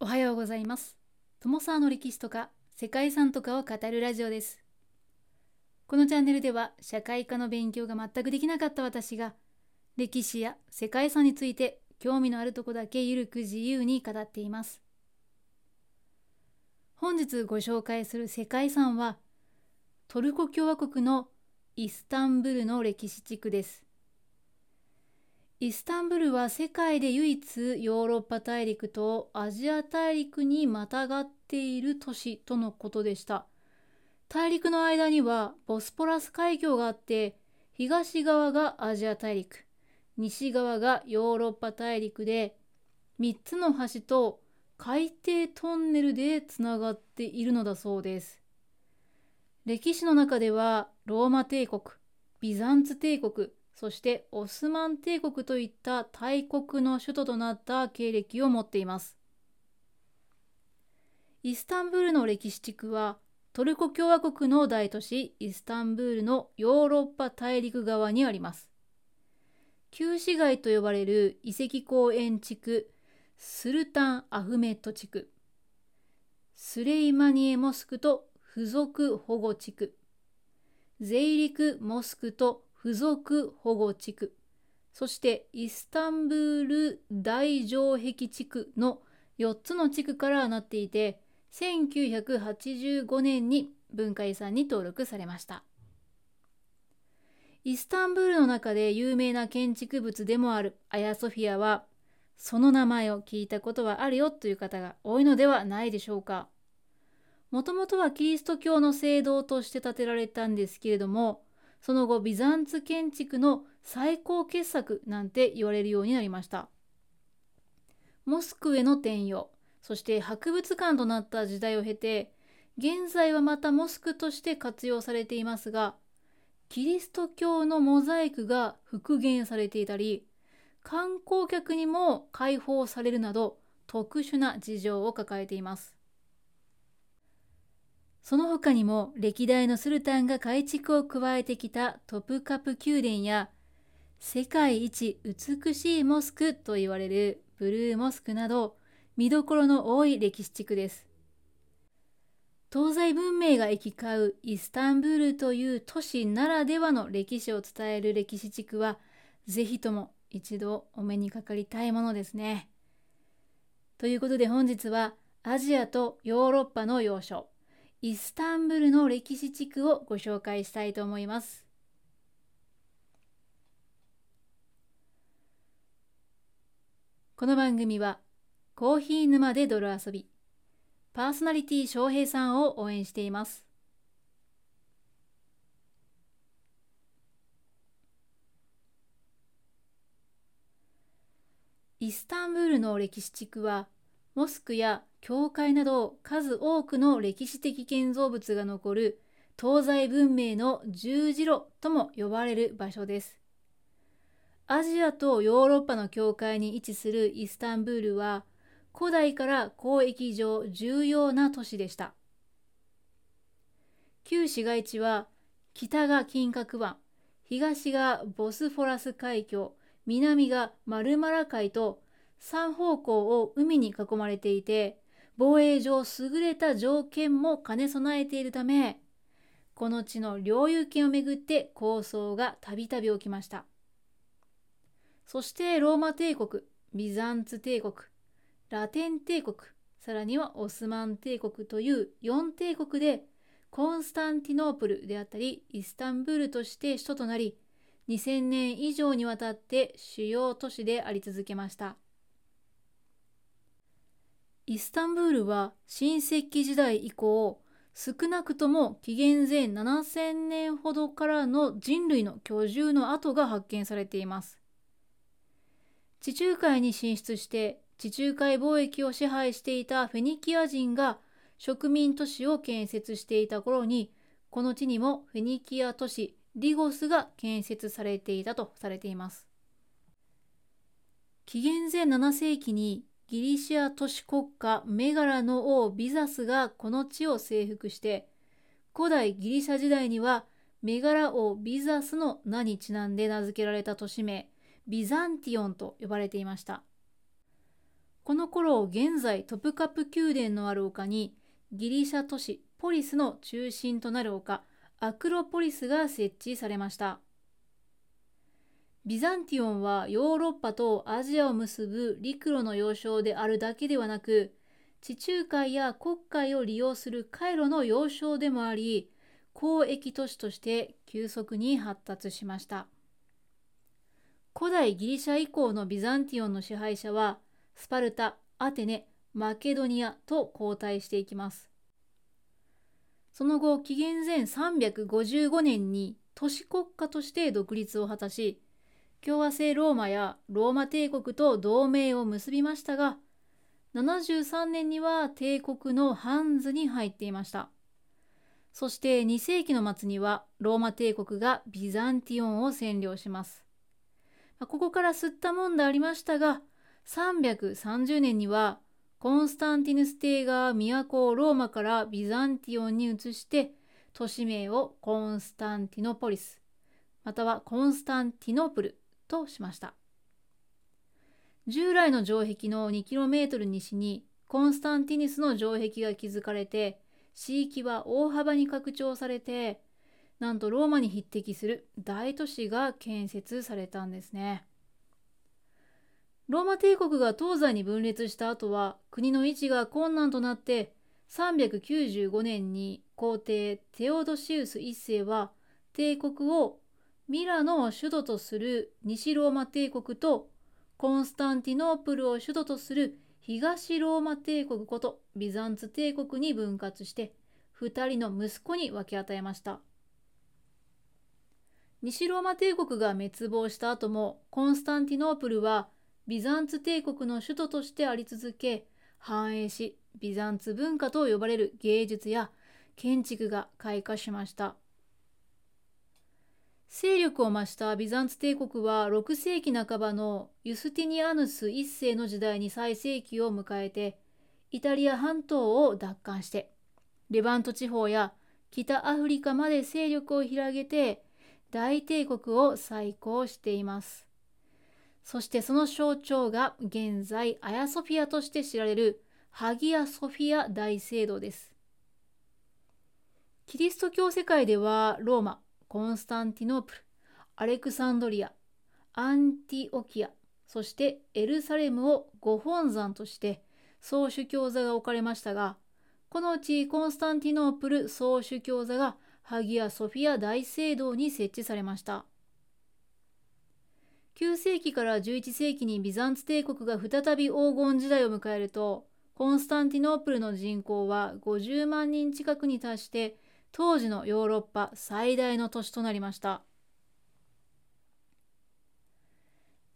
おはようございます。友沢の歴史とか世界遺産とかを語るラジオです。このチャンネルでは社会科の勉強が全くできなかった私が歴史や世界遺産について興味のあるとこだけゆるく自由に語っています。本日ご紹介する世界遺産はトルコ共和国のイスタンブルの歴史地区です。イスタンブルは世界で唯一ヨーロッパ大陸とアジア大陸にまたがっている都市とのことでした。大陸の間にはボスポラス海峡があって東側がアジア大陸西側がヨーロッパ大陸で3つの橋と海底トンネルでつながっているのだそうです。歴史の中ではローマ帝国ビザンツ帝国そしてオスマン帝国といった大国の首都となった経歴を持っています。イスタンブールの歴史地区はトルコ共和国の大都市イスタンブールのヨーロッパ大陸側にあります。旧市街と呼ばれる遺跡公園地区スルタン・アフメット地区スレイマニエモスクと付属保護地区ゼイリク・モスクと付属保護地区。そしてイスタンブール大城壁地区の4つの地区からなっていて1985年に文化遺産に登録されました。イスタンブールの中で有名な建築物でもあるアヤソフィアはその名前を聞いたことはあるよという方が多いのではないでしょうか。もともとはキリスト教の聖堂として建てられたんですけれどもその後ビザンツ建築の最高傑作なんて言われるようになりました。モスクへの転用そして博物館となった時代を経て現在はまたモスクとして活用されていますがキリスト教のモザイクが復元されていたり観光客にも開放されるなど特殊な事情を抱えています。その他にも歴代のスルタンが改築を加えてきたトプカプ宮殿や世界一美しいモスクと言われるブルーモスクなど見どころの多い歴史地区です。東西文明が行き交うイスタンブールという都市ならではの歴史を伝える歴史地区はぜひとも一度お目にかかりたいものですね。ということで本日はアジアとヨーロッパの要所イスタンブルの歴史地区をご紹介したいと思います。この番組はコーヒー沼で泥遊びパーソナリティ翔平さんを応援しています。イスタンブールの歴史地区はモスクや教会など数多くの歴史的建造物が残る東西文明の十字路とも呼ばれる場所です。アジアとヨーロッパの境界に位置するイスタンブールは古代から交易上重要な都市でした。旧市街地は北が金閣湾、東がボスフォラス海峡、南がマルマラ海と3方向を海に囲まれていて防衛上優れた条件も兼ね備えているためこの地の領有権をめぐって抗争がたびたび起きました。そしてローマ帝国ビザンツ帝国ラテン帝国さらにはオスマン帝国という4帝国でコンスタンティノープルであったりイスタンブールとして首都となり2000年以上にわたって主要都市であり続けました。イスタンブールは新石器時代以降少なくとも紀元前7000年ほどからの人類の居住の跡が発見されています。地中海に進出して地中海貿易を支配していたフェニキア人が植民都市を建設していた頃にこの地にもフェニキア都市リゴスが建設されていたとされています。紀元前7世紀にギリシア都市国家メガラの王ビザスがこの地を征服して古代ギリシャ時代にはメガラ王ビザスの名にちなんで名付けられた都市名ビザンティオンと呼ばれていました。この頃現在トプカプ宮殿のある丘にギリシャ都市ポリスの中心となる丘アクロポリスが設置されました。ビザンティオンはヨーロッパとアジアを結ぶ陸路の要衝であるだけではなく地中海や黒海を利用する海路の要衝でもあり交易都市として急速に発達しました古代ギリシャ以降のビザンティオンの支配者はスパルタ、アテネ、マケドニアと交代していきます。その後、紀元前355年に都市国家として独立を果たし、共和制ローマやローマ帝国と同盟を結びましたが、73年には帝国のハンズに入っていました。そして2世紀の末にはローマ帝国がビザンティオンを占領します。ここから吸ったもんでありましたが、330年にはコンスタンティヌス帝が都をローマからビザンティオンに移して都市名をコンスタンティノポリスまたはコンスタンティノプルとしました従来の城壁の 2km 西にコンスタンティニスの城壁が築かれて地域は大幅に拡張されてなんとローマに匹敵する大都市が建設されたんですね。ローマ帝国が東西に分裂した後は国の位置が困難となって395年に皇帝テオドシウス1世は帝国をミラノを首都とする西ローマ帝国とコンスタンティノープルを首都とする東ローマ帝国ことビザンツ帝国に分割して2人の息子に分け与えました。西ローマ帝国が滅亡した後もコンスタンティノープルはビザンツ帝国の首都としてあり続け繁栄しビザンツ文化と呼ばれる芸術や建築が開花しました。勢力を増したビザンツ帝国は6世紀半ばのユスティニアヌス1世の時代に最盛期を迎えてイタリア半島を奪還してレバント地方や北アフリカまで勢力を広げて大帝国を再興していますそしてその象徴が現在アヤソフィアとして知られるハギアソフィア大聖堂です。キリスト教世界ではローマ、コンスタンティノープル、アレクサンドリア、アンティオキア、そしてエルサレムをご本山として総主教座が置かれましたが、このうちコンスタンティノープル総主教座がハギアソフィア大聖堂に設置されました。9世紀から11世紀にビザンツ帝国が再び黄金時代を迎えるとコンスタンティノープルの人口は50万人近くに達して当時のヨーロッパ最大の都市となりました。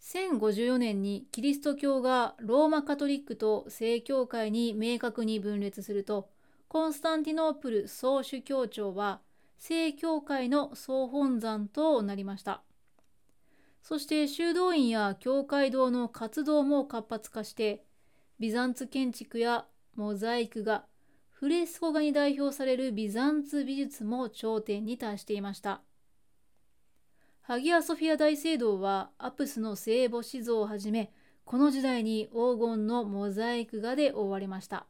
1054年にキリスト教がローマカトリックと正教会に明確に分裂するとコンスタンティノープル総主教庁は正教会の総本山となりました。そして修道院や教会堂の活動も活発化してビザンツ建築やモザイク画フレスコ画に代表されるビザンツ美術も頂点に達していましたハギアソフィア大聖堂はアプスの聖母子像をはじめこの時代に黄金のモザイク画で覆われました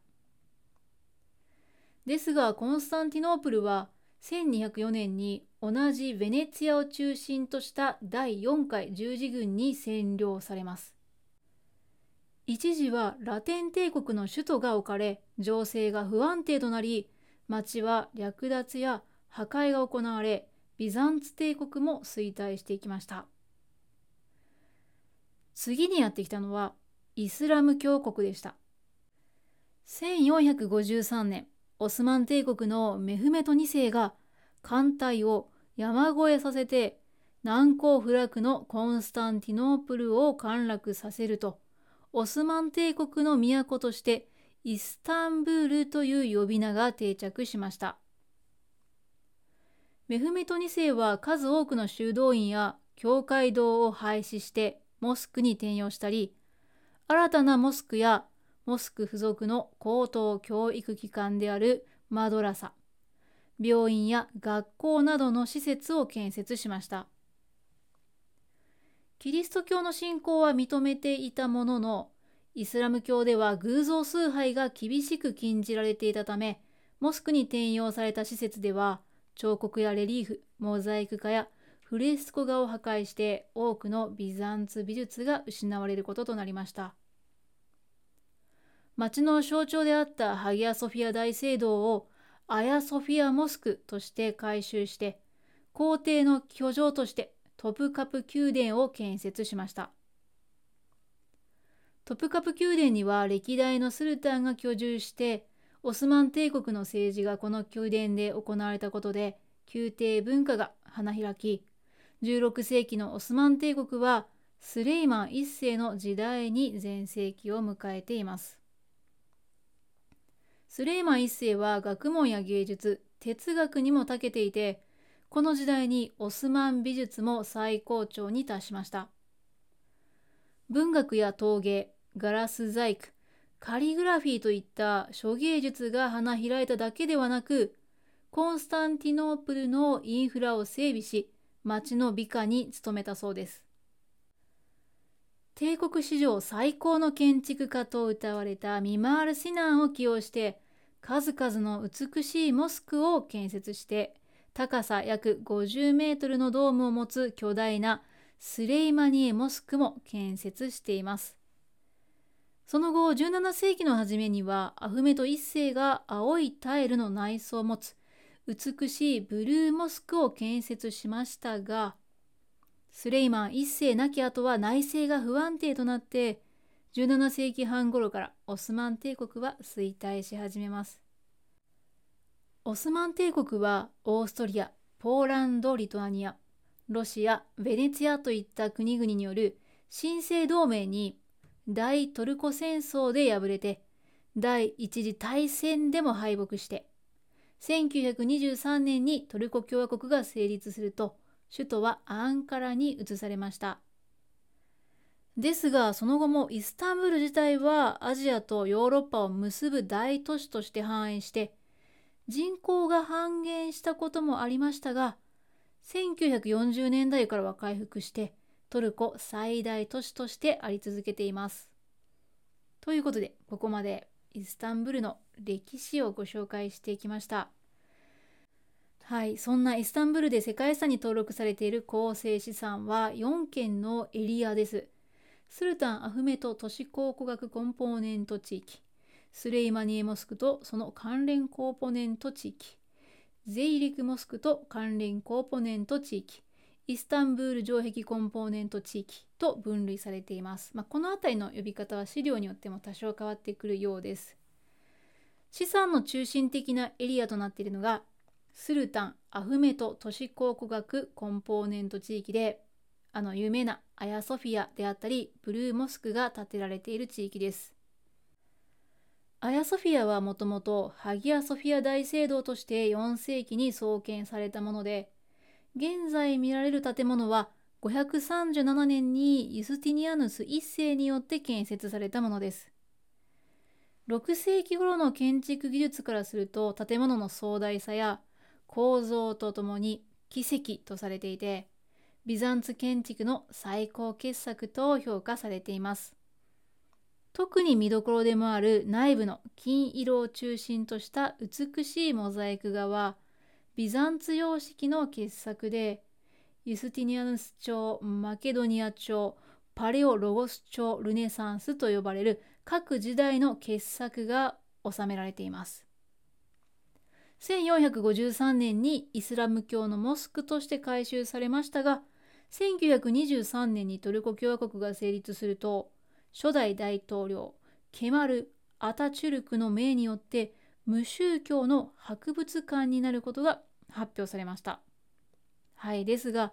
ですがコンスタンティノープルは1204年に同じベネツィアを中心とした第4回十字軍に占領されます。一時はラテン帝国の首都が置かれ情勢が不安定となり町は略奪や破壊が行われビザンツ帝国も衰退していきました。次にやってきたのはイスラム教国でした。1453年オスマン帝国のメフメト2世が艦隊を山越えさせて難攻不落のコンスタンティノープルを陥落させるとオスマン帝国の都としてイスタンブールという呼び名が定着しました。メフメト2世は数多くの修道院や教会堂を廃止してモスクに転用したり新たなモスクやモスク付属の高等教育機関であるマドラサ病院や学校などの施設を建設しました。キリスト教の信仰は認めていたもののイスラム教では偶像崇拝が厳しく禁じられていたため、モスクに転用された施設では、彫刻やレリーフ、モザイク画やフレスコ画を破壊して多くのビザンツ美術が失われることとなりました。町の象徴であったハギアソフィア大聖堂をアヤソフィアモスクとして改修して皇帝の居城としてトプカプ宮殿を建設しました。トプカプ宮殿には歴代のスルタンが居住してオスマン帝国の政治がこの宮殿で行われたことで宮廷文化が花開き16世紀のオスマン帝国はスレイマン1世の時代に全盛期を迎えています。スレイマン一世は学問や芸術、哲学にも長けていて、この時代にオスマン美術も最高潮に達しました。文学や陶芸、ガラス細工、カリグラフィーといった諸芸術が花開いただけではなく、コンスタンティノープルのインフラを整備し、町の美化に努めたそうです。帝国史上最高の建築家と謳われたミマール・シナンを起用して数々の美しいモスクを建設して高さ約50メートルのドームを持つ巨大なスレイマニエモスクも建設しています。その後17世紀の初めにはアフメト1世が青いタイルの内装を持つ美しいブルーモスクを建設しましたがスレイマン1世亡き後は内政が不安定となって17世紀半頃からオスマン帝国は衰退し始めます。オスマン帝国はオーストリア、ポーランド、リトアニア、ロシア、ベネツィアといった国々による新生同盟に大トルコ戦争で敗れて第一次大戦でも敗北して1923年にトルコ共和国が成立すると首都はアンカラに移されました。ですがその後もイスタンブール自体はアジアとヨーロッパを結ぶ大都市として繁栄して人口が半減したこともありましたが1940年代からは回復してトルコ最大都市としてあり続けています。ということでここまでイスタンブールの歴史をご紹介してきました。はい、そんなイスタンブールで世界遺産に登録されている構成資産は4県のエリアです。スルタン・アフメト都市考古学コンポーネント地域、スレイマニエモスクとその関連コーポネント地域、ゼイリクモスクと関連コーポネント地域、イスタンブール城壁コンポーネント地域と分類されています。まあ、この辺りの呼び方は資料によっても多少変わってくるようです。資産の中心的なエリアとなっているのが、スルタン・アフメト都市考古学コンポーネント地域で、あの有名なアヤソフィアであったりブルーモスクが建てられている地域です。アヤソフィアはもともとハギアソフィア大聖堂として4世紀に創建されたもので現在見られる建物は537年にユスティニアヌス1世によって建設されたものです。6世紀頃の建築技術からすると建物の壮大さや構造とともに奇跡とされていてビザンツ建築の最高傑作と評価されています。特に見どころでもある内部の金色を中心とした美しいモザイク画はビザンツ様式の傑作でユスティニアヌス朝、マケドニア朝、パレオロゴス朝、ルネサンスと呼ばれる各時代の傑作が収められています。1453年にイスラム教のモスクとして改修されましたが1923年にトルコ共和国が成立すると初代大統領ケマル・アタチュルクの命によって無宗教の博物館になることが発表されました。はい、ですが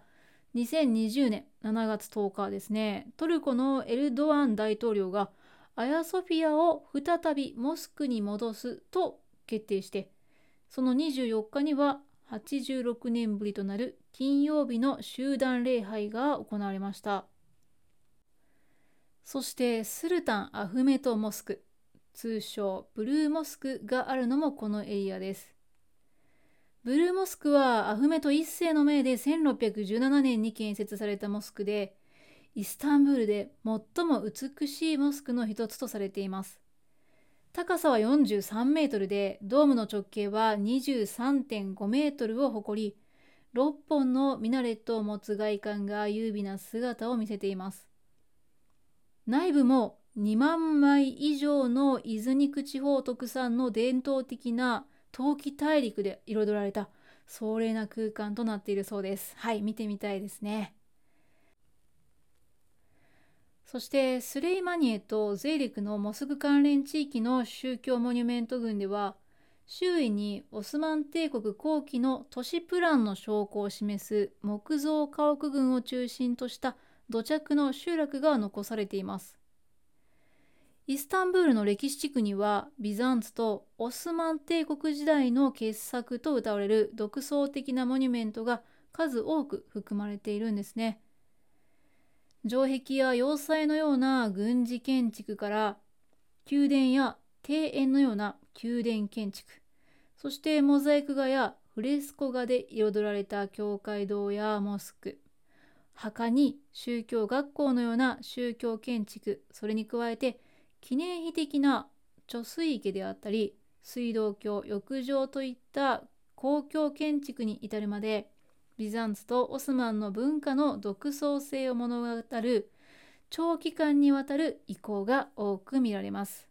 2020年7月10日ですねトルコのエルドアン大統領がアヤソフィアを再びモスクに戻すと決定してその24日には86年ぶりとなる金曜日の集団礼拝が行われましたそしてスルタン・アフメト・モスク通称ブルーモスクがあるのもこのエリアです。ブルーモスクはアフメト1世の命で1617年に建設されたモスクでイスタンブールで最も美しいモスクの一つとされています。高さは43メートルでドームの直径は23.5メートルを誇り6本のミナレットを持つ外観が優美な姿を見せています。内部も2万枚以上の伊豆肉地方特産の伝統的な陶器大陸で彩られた壮麗な空間となっているそうです。はい見てみたいですね。そしてスレイマニエとゼイリクのモスク関連地域の宗教モニュメント群では周囲にオスマン帝国後期の都市プランの証拠を示す木造家屋群を中心とした土着の集落が残されています。イスタンブールの歴史地区にはビザンツとオスマン帝国時代の傑作と謳われる独創的なモニュメントが数多く含まれているんですね。城壁や要塞のような軍事建築から宮殿や庭園のような宮殿建築そしてモザイク画やフレスコ画で彩られた教会堂やモスク墓に宗教学校のような宗教建築それに加えて記念碑的な貯水池であったり水道橋浴場といった公共建築に至るまでビザンツとオスマンの文化の独創性を物語る長期間にわたる遺構が多く見られます。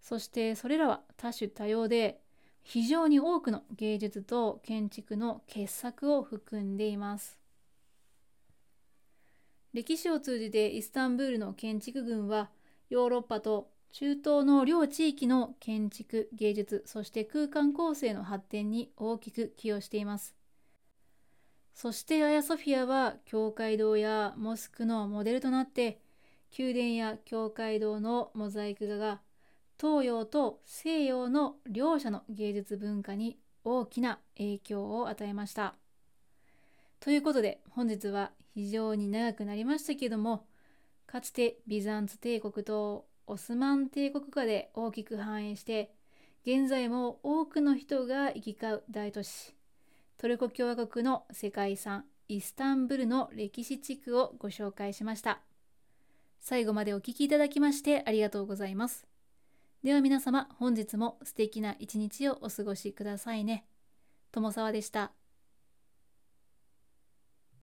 そしてそれらは多種多様で非常に多くの芸術と建築の傑作を含んでいます。歴史を通じてイスタンブールの建築群はヨーロッパと中東の両地域の建築芸術そして空間構成の発展に大きく寄与しています。そしてアヤソフィアは教会堂やモスクのモデルとなって宮殿や教会堂のモザイク画が東洋と西洋の両者の芸術文化に大きな影響を与えました。ということで本日は非常に長くなりましたけどもかつてビザンツ帝国とオスマン帝国下で大きく繁栄して現在も多くの人が行き交う大都市トルコ共和国の世界遺産イスタンブルの歴史地区をご紹介しました。最後までお聴きいただきましてありがとうございます。では皆様本日も素敵な一日をお過ごしくださいね。友沢でした。